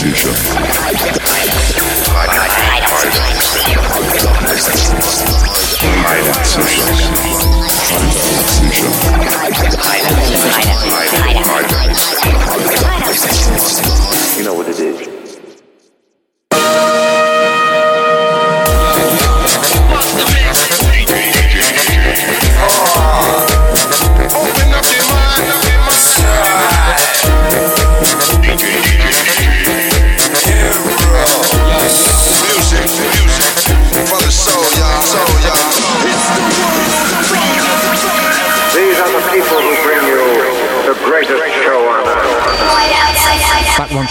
decision. My decision. My decision.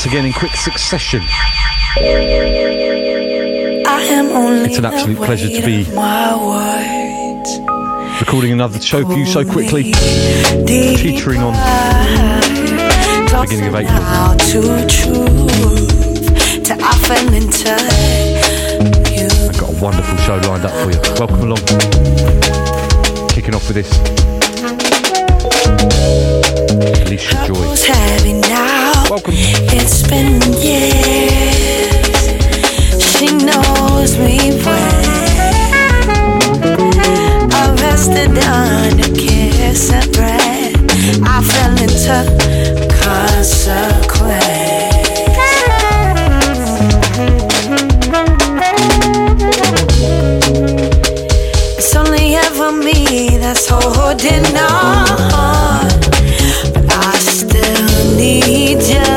Again in quick succession. It's an absolute pleasure to be recording another show for you so quickly, teetering on the beginning of April. I've got a wonderful show lined up for you. Welcome along. Kicking off with this. Allysha Joy. Welcome. It's been years. She knows me well. Arrested on a kiss and breath. I fell into consequence. It's only ever me that's holding on. Need. You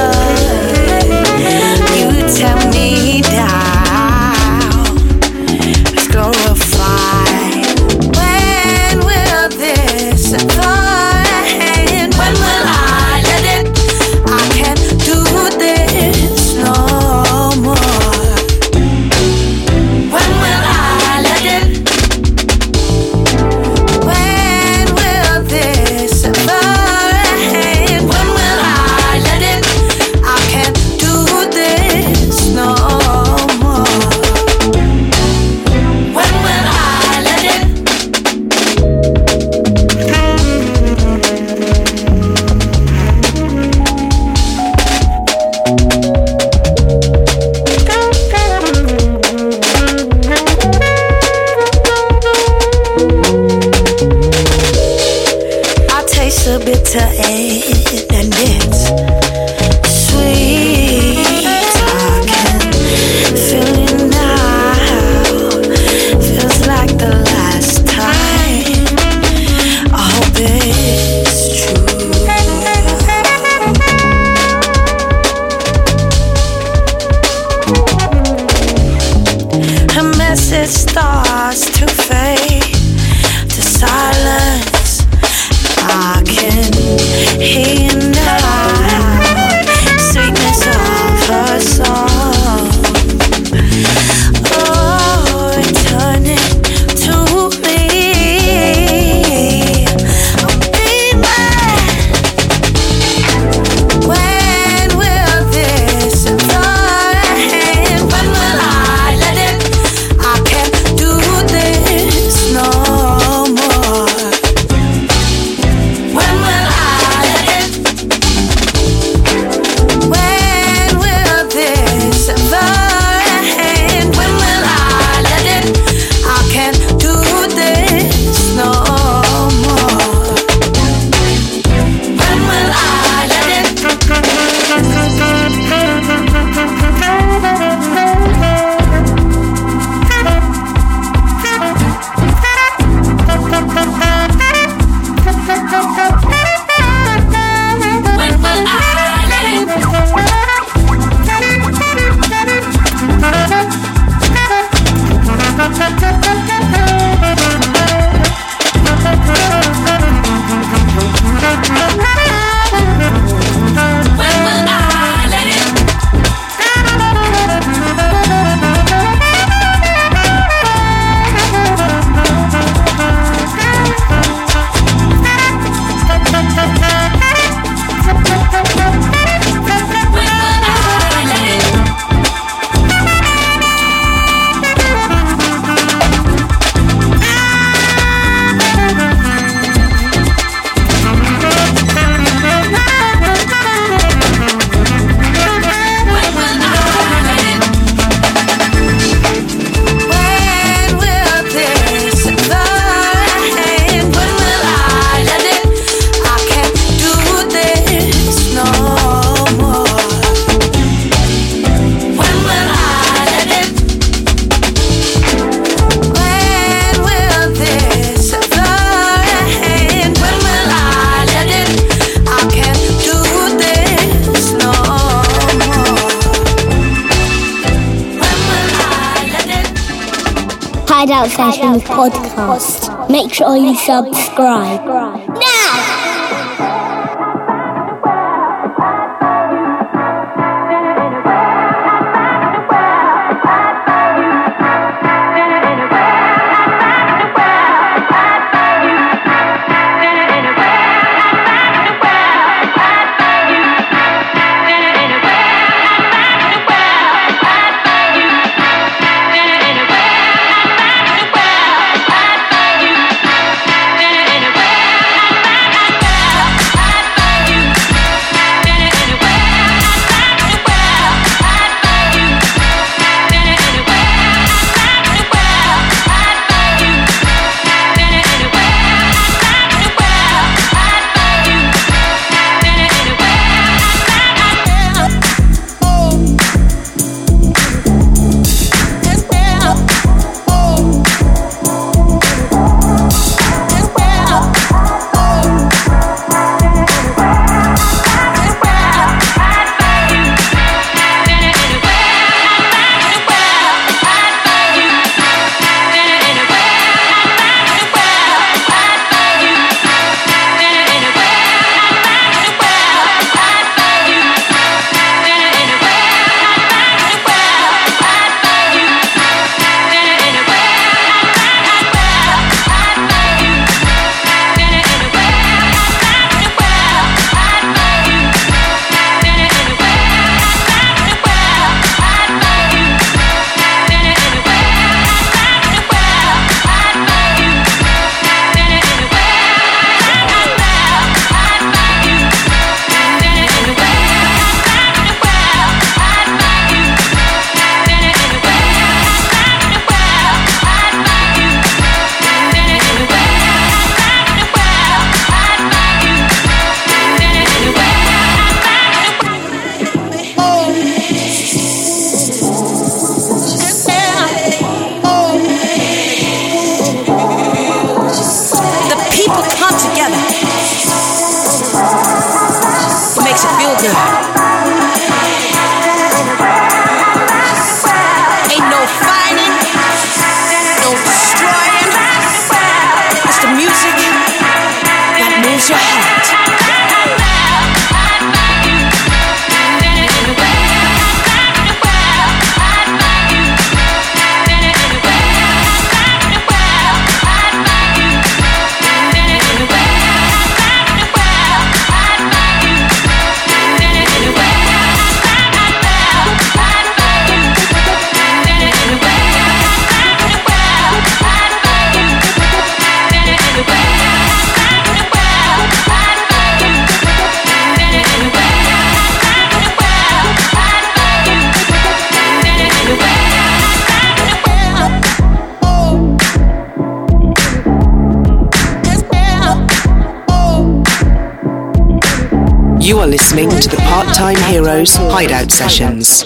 listening to the Part Time Heroes Hideout Sessions.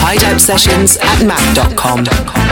Hideout Sessions at mac.com.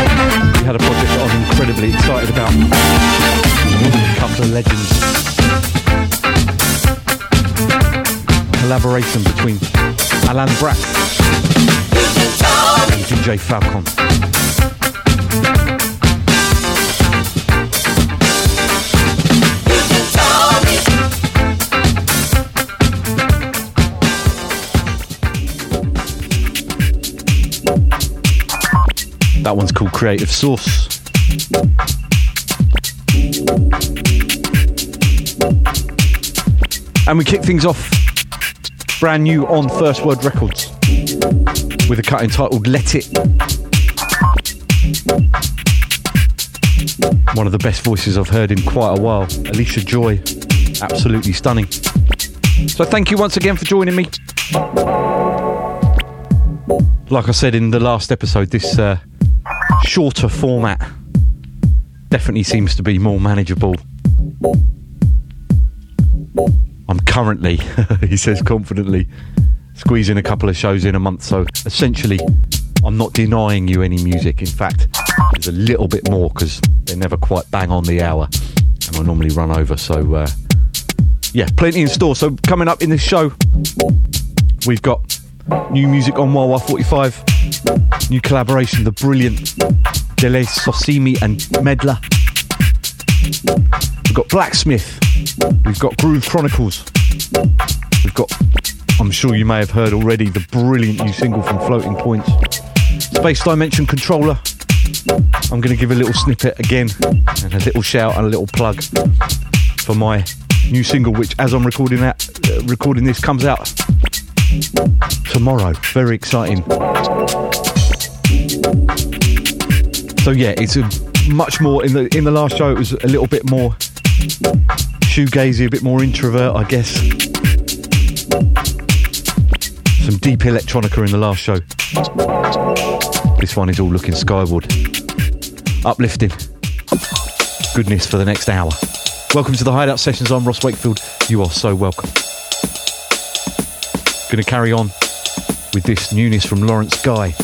we had a project that I'm incredibly excited about. A couple of legends. Collaboration between Alan Braxe and DJ Falcon. That one's called Creative Source. And we kick things off brand new on First Word Records with a cut entitled Let It. One of the best voices I've heard in quite a while. Allysha Joy, absolutely stunning. So thank you once again for joining me. Like I said in the last episode, this uh, shorter format definitely seems to be more manageable. I'm currently, he says confidently, squeezing a couple of shows in a month. So essentially, I'm not denying you any music. In fact, there's a little bit more because they're never quite bang on the hour, and I normally run over. So uh, yeah, plenty in store. So coming up in this show, we've got new music on Wah Wah 45, new collaboration, the brilliant Dele Sosimi and Medlar. We've got Blacksmith. We've got Groove Chronicles. We've got, I'm sure you may have heard already, the brilliant new single from Floating Points. Space Dimension Controller. I'm going to give a little snippet again and a little shout and a little plug for my new single, which, as I'm recording that, uh, recording this, comes out tomorrow. Very exciting. So yeah, it's a much more in the in the last show. It was a little bit more shoegazy, a bit more introvert, I guess. Some deep electronica in the last show. This one is all looking skyward, uplifting. Goodness for the next hour. Welcome to the Hideout Sessions. I'm Ross Wakefield. You are so welcome. Going to carry on with this newness from Laurence Guy.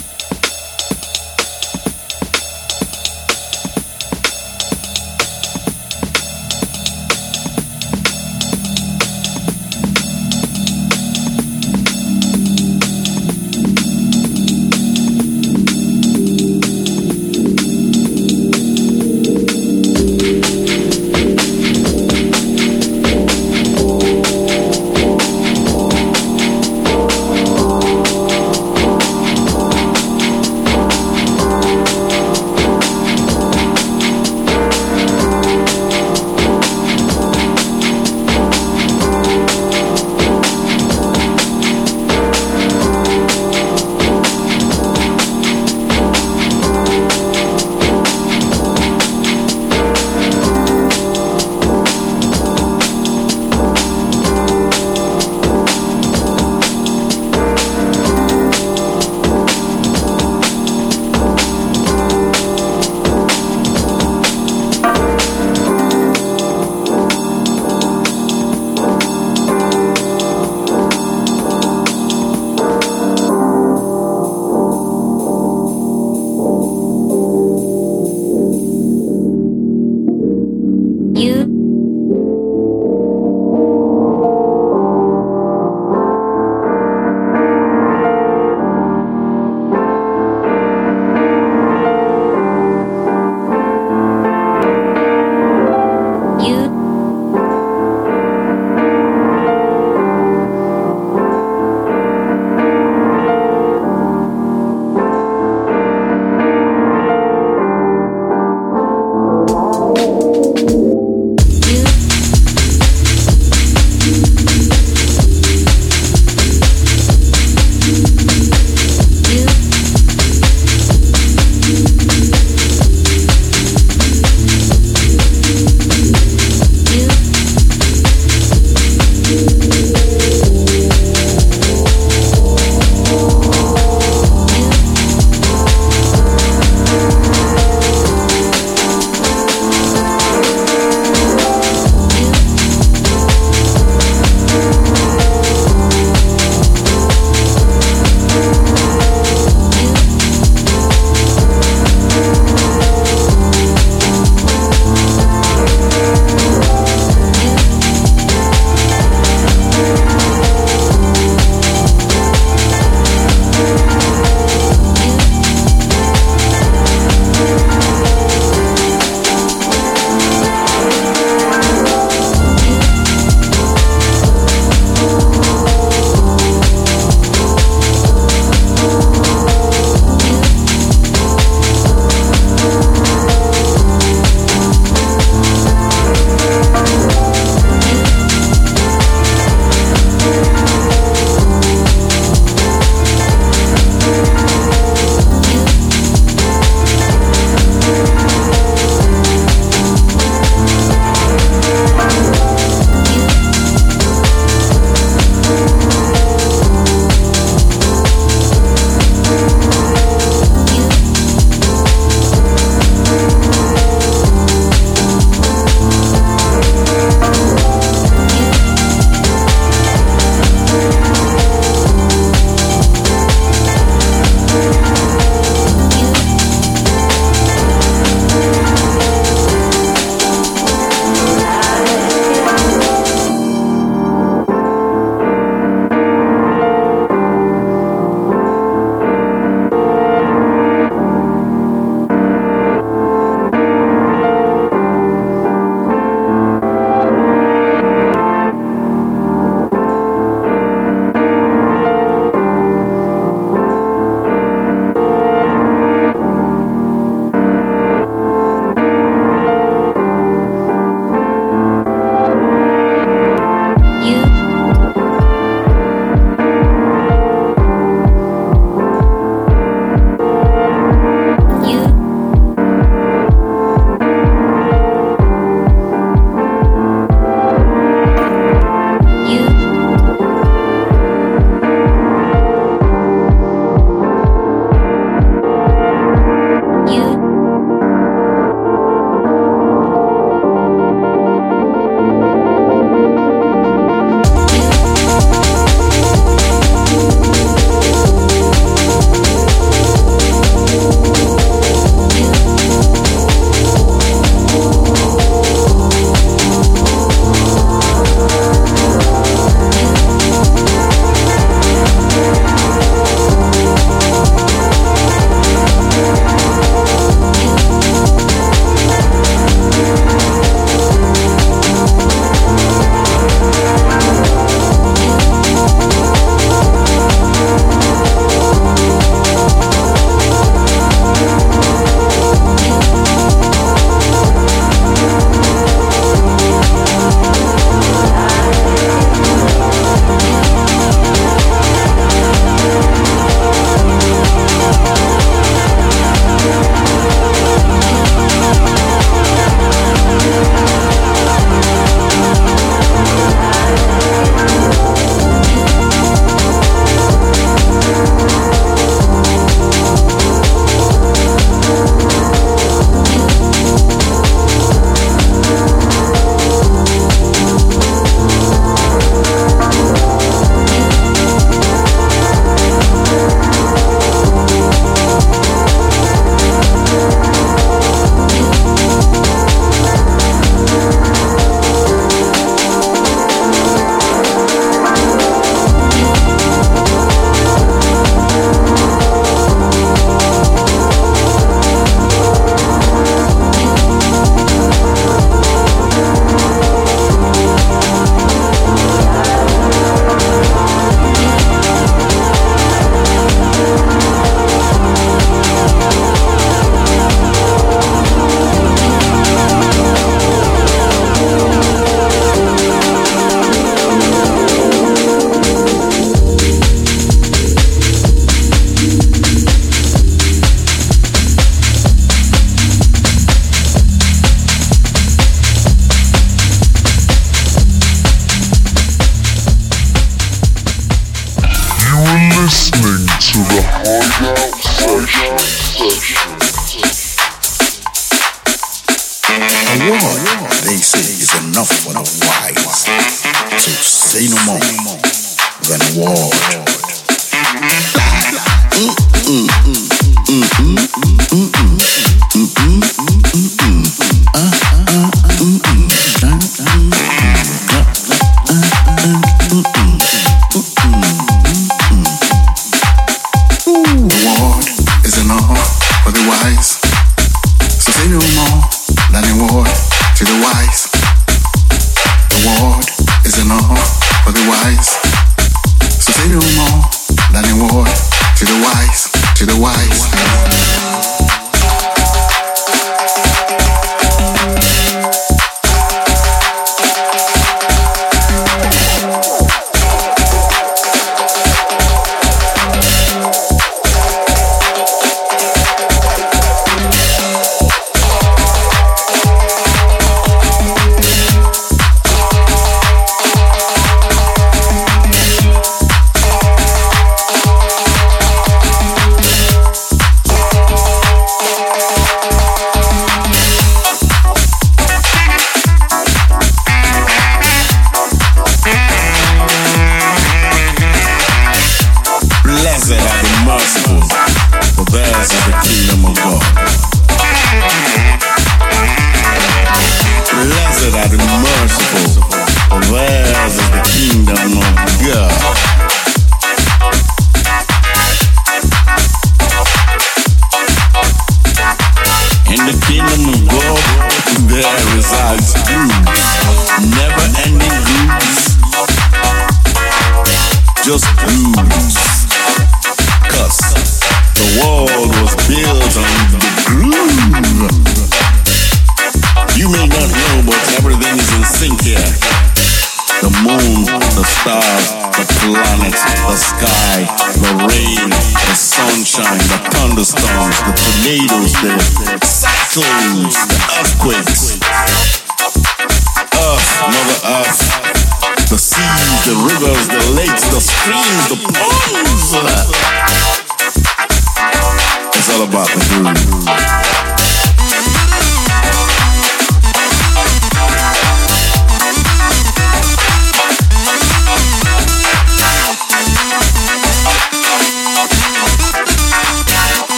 for the wise. So say no more than a word to the wise, to the wise.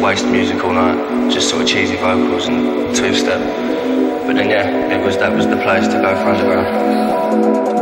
Waste music all night, just sort of cheesy vocals and two step. But then yeah, it was that was the place to go for underground.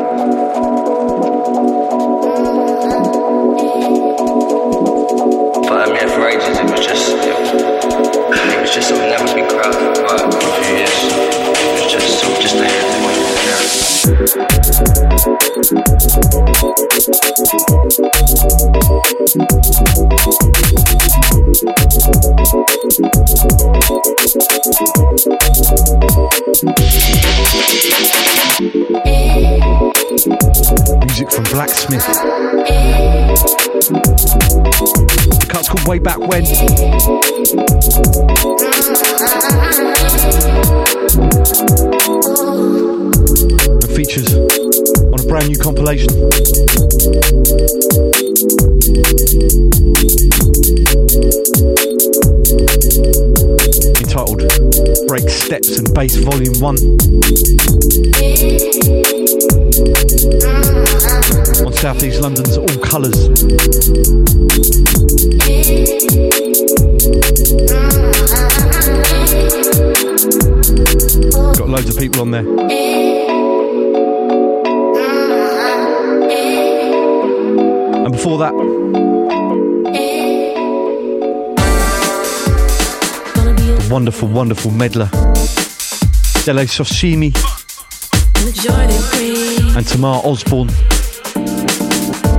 Blacksmith. The cut's called Way Back When. And features on a brand new compilation. Entitled Break Steps and Bass Volume 1. Southeast London's All Colours. Got loads of people on there. And before that, the wonderful, wonderful Medlar, Dele Sosimi and Tamar Osborn.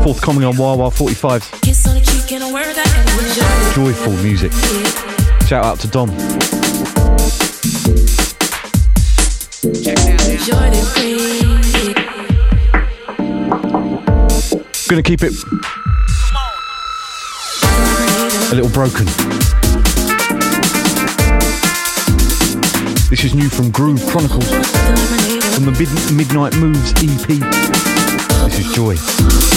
Forthcoming on Wah Wah 45s. Joyful music. Shout out to Dom. Gonna keep it a little broken. This is new from Groove Chronicles from the Mid- Midnight Moves EP. This is Joy.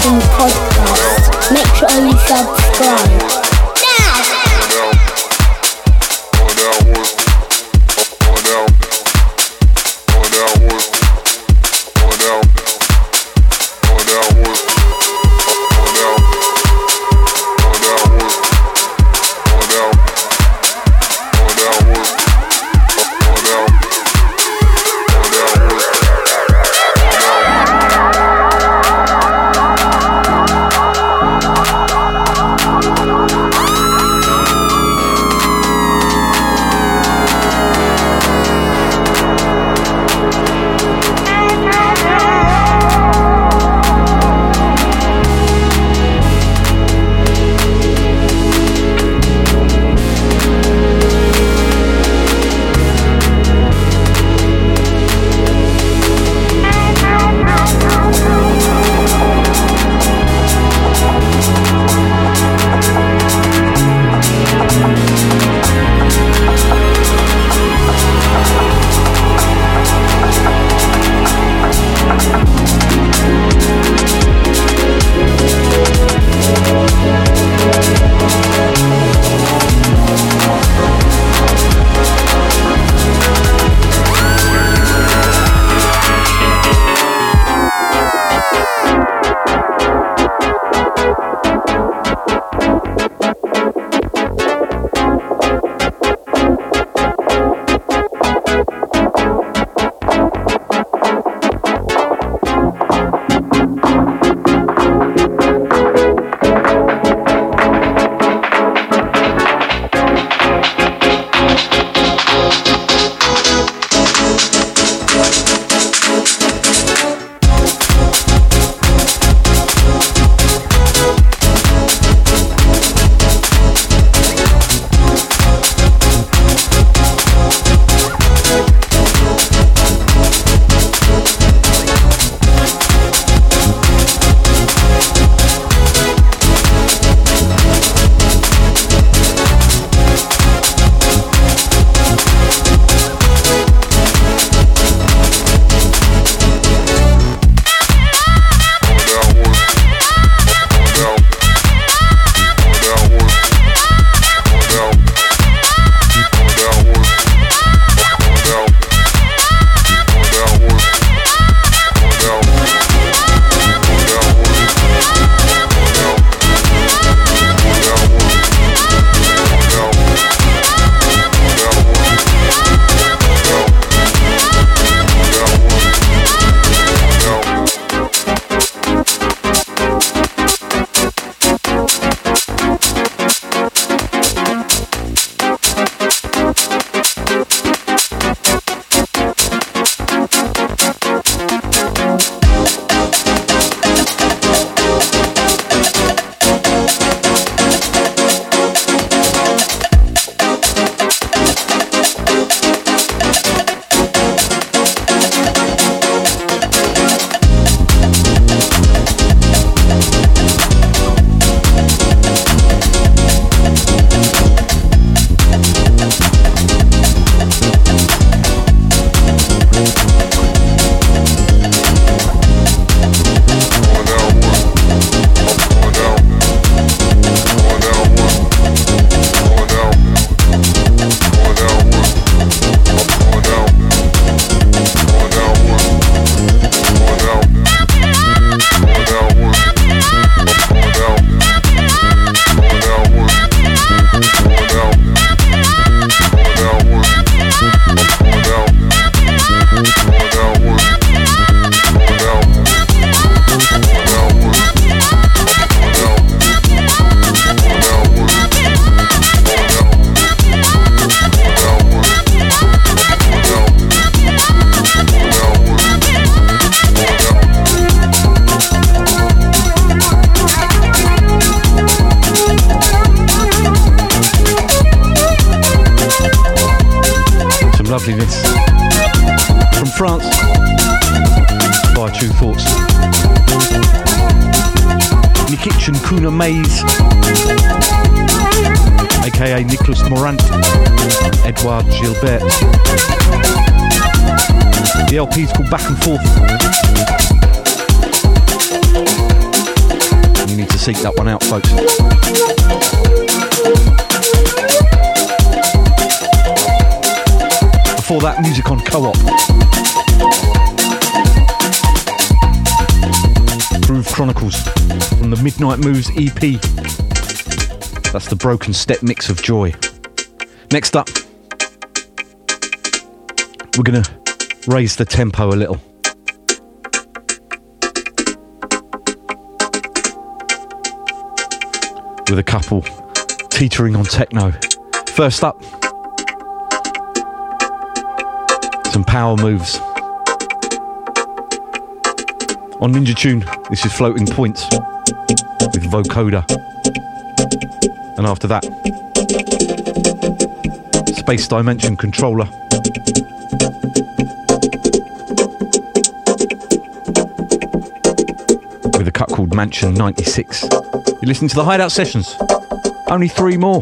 Podcast. Make sure you subscribe. Edouard Gilbert. The LP is called Back and Forth. You need to seek that one out, folks. Before that, music on co-op. Groove Chronicles from the Midnight Moves EP. That's the broken step mix of joy. Next up, we're gonna raise the tempo a little. With a couple teetering on techno. First up, some power moves. On Ninja Tune, this is Floating Points with Vocoder. And after that, Space Dimension Controller. Called Mansion 96. You're listening to the Hideout Sessions. Only three more.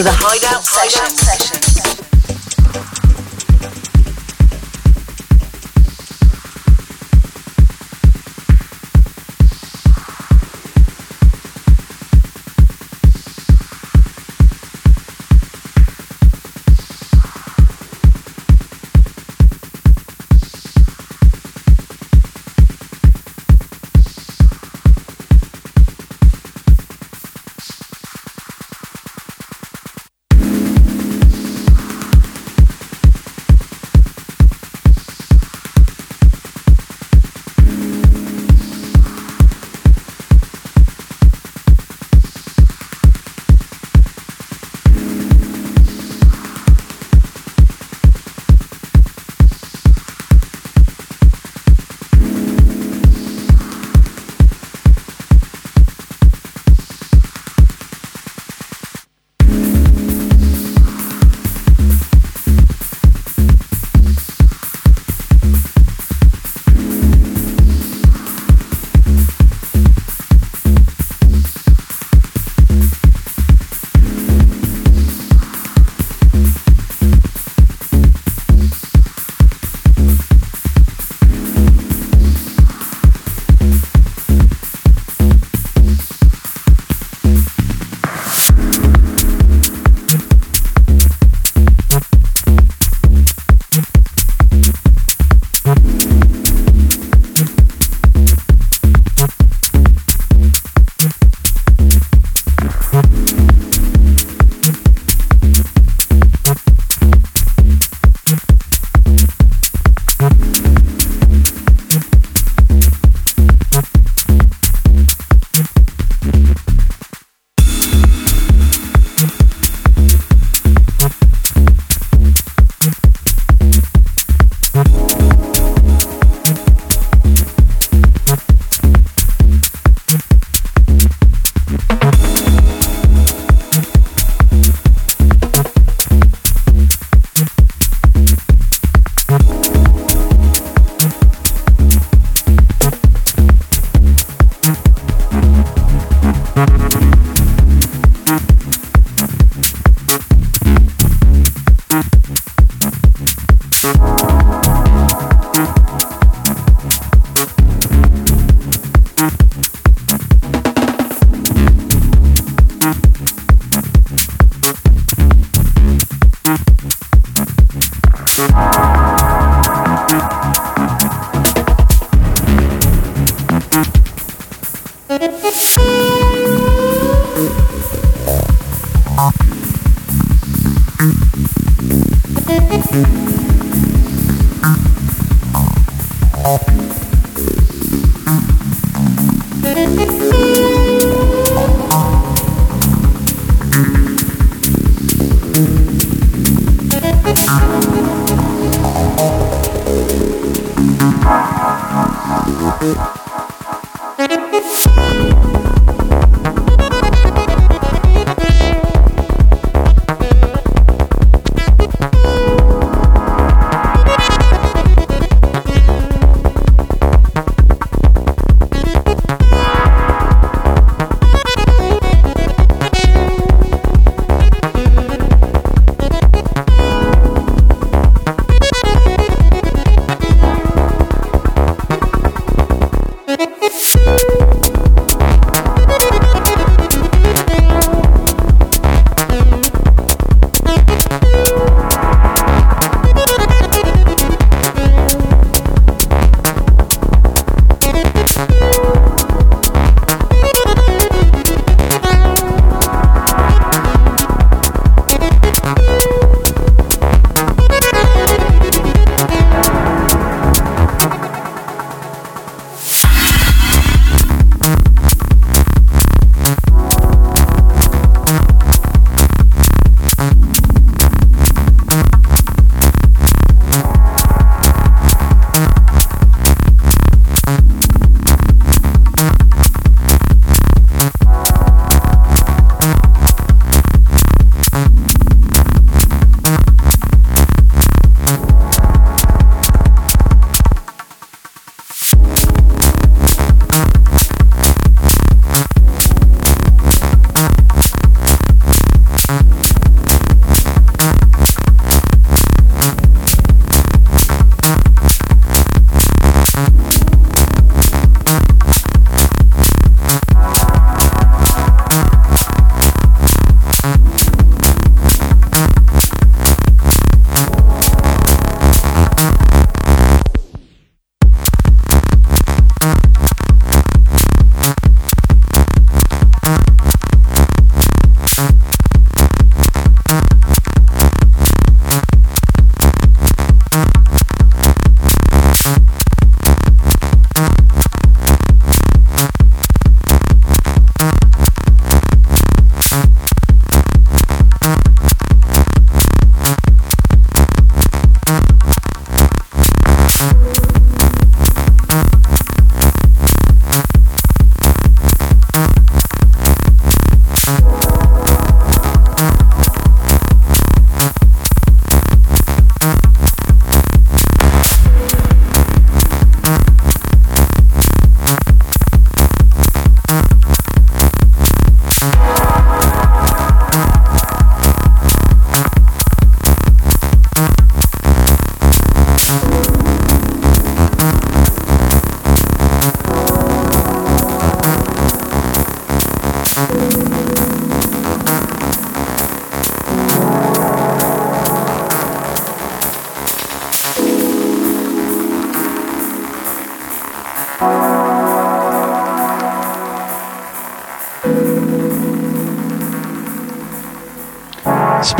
To the Hideout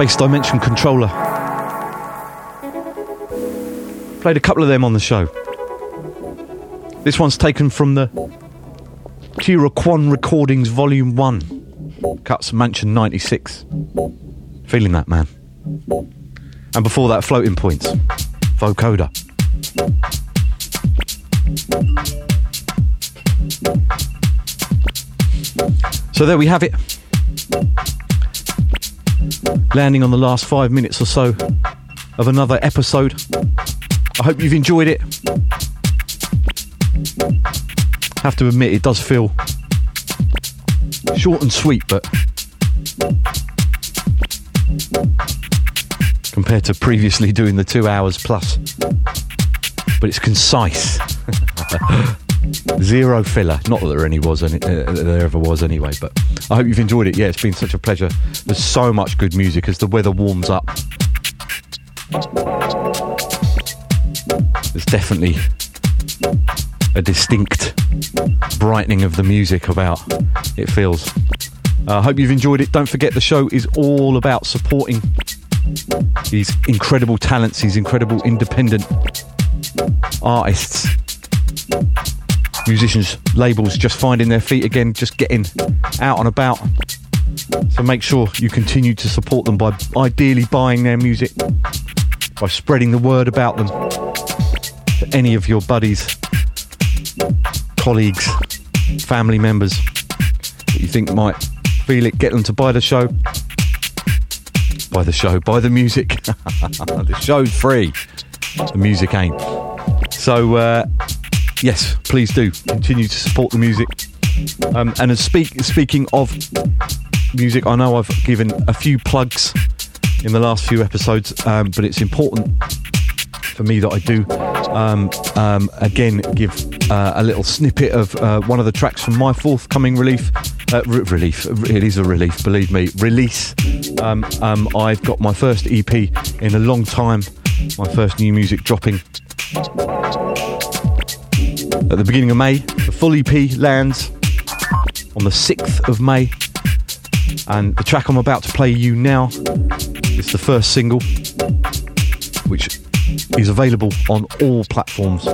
Space Dimension Controller. Played a couple of them on the show. This one's taken from the Tiraquon Recordings Volume 1, Cuts Mansion 96. Feeling that, man. And before that, Floating Points, Vocoder. So there we have it. Landing on the last five minutes or so of another episode. I hope you've enjoyed it. Have to admit, it does feel short and sweet, but compared to previously doing the two hours plus, but it's concise. Zero filler. Not that there any was any, uh, there ever was anyway, but I hope you've enjoyed it. Yeah, it's been such a pleasure. There's so much good music as the weather warms up. There's definitely a distinct brightening of the music about. It feels. I uh, hope you've enjoyed it. Don't forget the show is all about supporting these incredible talents, these incredible independent artists musicians, labels just finding their feet again, just getting out and about. So make sure you continue to support them by ideally buying their music, by spreading the word about them to any of your buddies, colleagues, family members that you think might feel it. Get them to buy the show. Buy the show, buy the music. the show's free. The music ain't. So, uh, yes, please do continue to support the music. Um, and speak, speaking of music, I know I've given a few plugs in the last few episodes, um, but it's important for me that I do um, um again give uh, a little snippet of uh, one of the tracks from my forthcoming relief. Uh, re- relief, it is a relief, believe me. Release. Um, um, I've got my first EP in a long time. My first new music dropping at the beginning of May. The full EP lands on the 6th of May. And the track I'm about to play you now is the first single, which is available on all platforms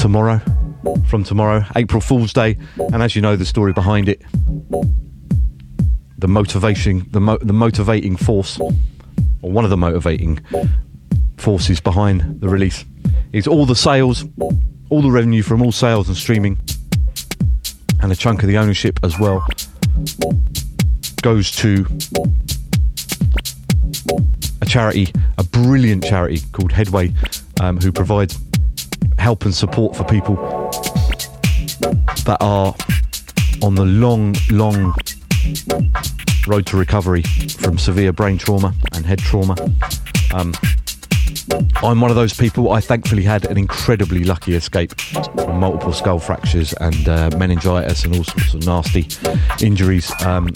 tomorrow. From tomorrow, April Fool's Day, and as you know, the story behind it, the motivation, the, mo- the motivating force, or one of the motivating forces behind the release, is all the sales all the revenue from all sales and streaming, and a chunk of the ownership as well, goes to a charity, a brilliant charity called Headway, um, who provides help and support for people that are on the long, long road to recovery from severe brain trauma and head trauma. Um, I'm one of those people. I thankfully had an incredibly lucky escape from multiple skull fractures and uh, meningitis and all sorts of nasty injuries. Um,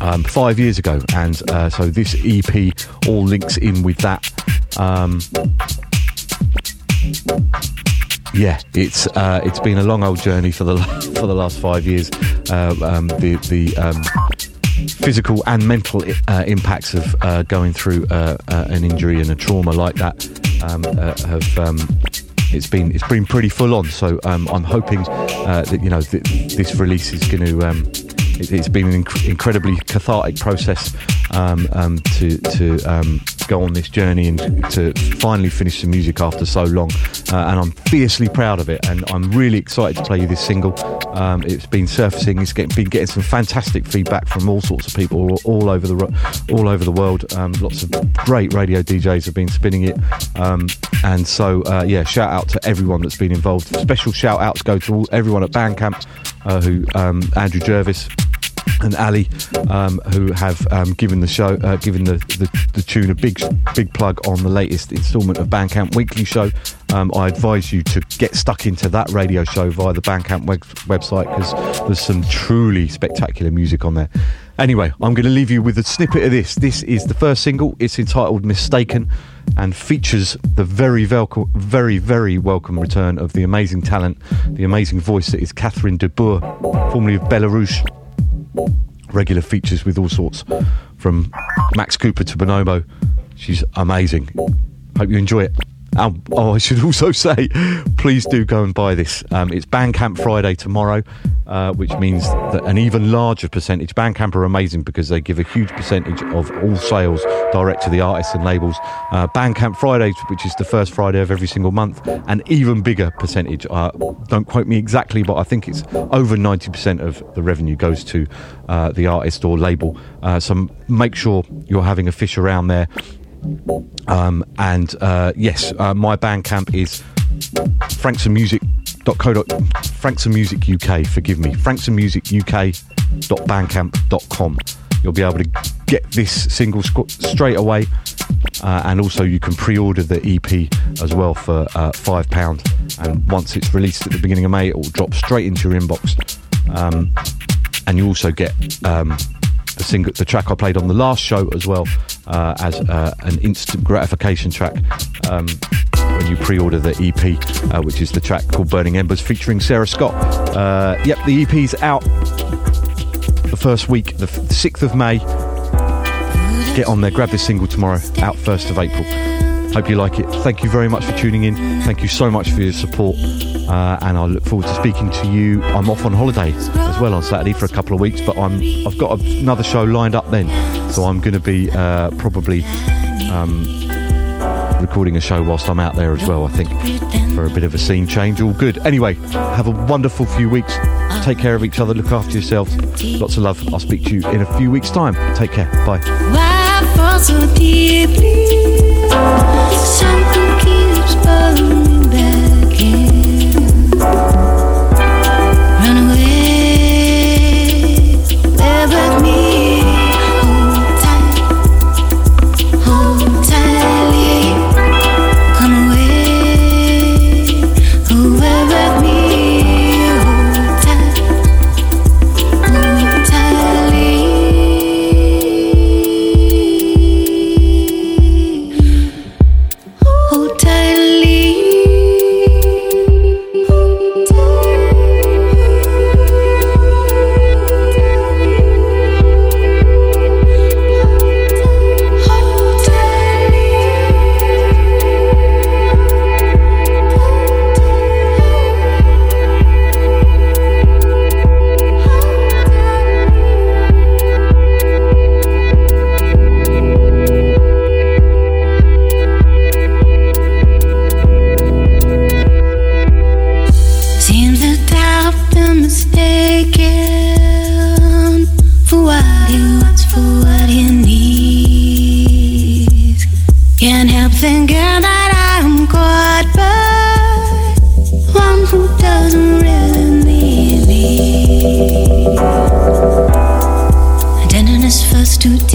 um, five years ago, and uh, so this EP all links in with that. Um, yeah, it's uh, it's been a long old journey for the for the last five years. Uh, um, the the um, physical and mental uh, impacts of uh, going through uh, uh, an injury and a trauma like that um, uh, have. Um, it's been it's been pretty full on, so um, I'm hoping uh, that you know th- this release is going to um, it, has been an inc- incredibly cathartic process um, um, to to um, go on this journey and to finally finish the music after so long. Uh, and I'm fiercely proud of it, and I'm really excited to play you this single. Um, it's been surfacing. It's get, been getting some fantastic feedback from all sorts of people all, all over the all over the world. Um, lots of great radio DJs have been spinning it, um, and so uh, yeah, shout out to everyone that's been involved. Special shout outs go to all, everyone at Bandcamp, uh, who Andrew Jervis and Ali, um, who have um, given the show, uh, given the, the, the, tune a big big plug on the latest instalment of Bandcamp Weekly Show. Um, I advise you to get stuck into that radio show via the Bandcamp web- website because there's some truly spectacular music on there. Anyway, I'm going to leave you with a snippet of this. This is the first single. It's entitled "Mistaken." And features the very, velco- very, very welcome return of the amazing talent, the amazing voice that is Kathrin deBoer, formerly of Belleruche regular features with all sorts from Max Cooper to Bonobo. She's amazing. Hope you enjoy it. Um, oh, I should also say, please do go and buy this. Um, it's Bandcamp Friday tomorrow, uh, which means that an even larger percentage. Bandcamp are amazing because they give a huge percentage of all sales direct to the artists and labels. Uh, Bandcamp Fridays, which is the first Friday of every single month, an even bigger percentage. Uh, don't quote me exactly, but I think it's over 90% of the revenue goes to uh, the artist or label. Uh, so make sure you're having a fish around there. Um, and uh, yes, uh, my Bandcamp is franksonmusic.co. Frankson Music UK, forgive me. franksonmusicuk.bandcamp.com. You'll be able to get this single straight away, uh, and also you can pre-order the EP as well for uh, five pound. And once it's released at the beginning of May, it will drop straight into your inbox. Um, and you also get um, the single, the track I played on the last show as well uh, as uh, an instant gratification track um, when you pre-order the EP, uh, which is the track called "Burning Embers" featuring Sarah Scott. Uh, yep, the EP's out the first week, the sixth of May. Get on there, grab this single tomorrow, out first of April. Hope you like it. Thank you very much for tuning in. Thank you so much for your support. Uh, and I look forward to speaking to you. I'm off on holiday as well on Saturday for a couple of weeks, but I'm I've got another show lined up then, so I'm going to be uh, probably um, recording a show whilst I'm out there as well. I think for a bit of a scene change. All good. Anyway, have a wonderful few weeks. Take care of each other. Look after yourselves. Lots of love. I'll speak to you in a few weeks' time. Take care. Bye. Fall so deeply? Something keeps pulling me back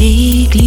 first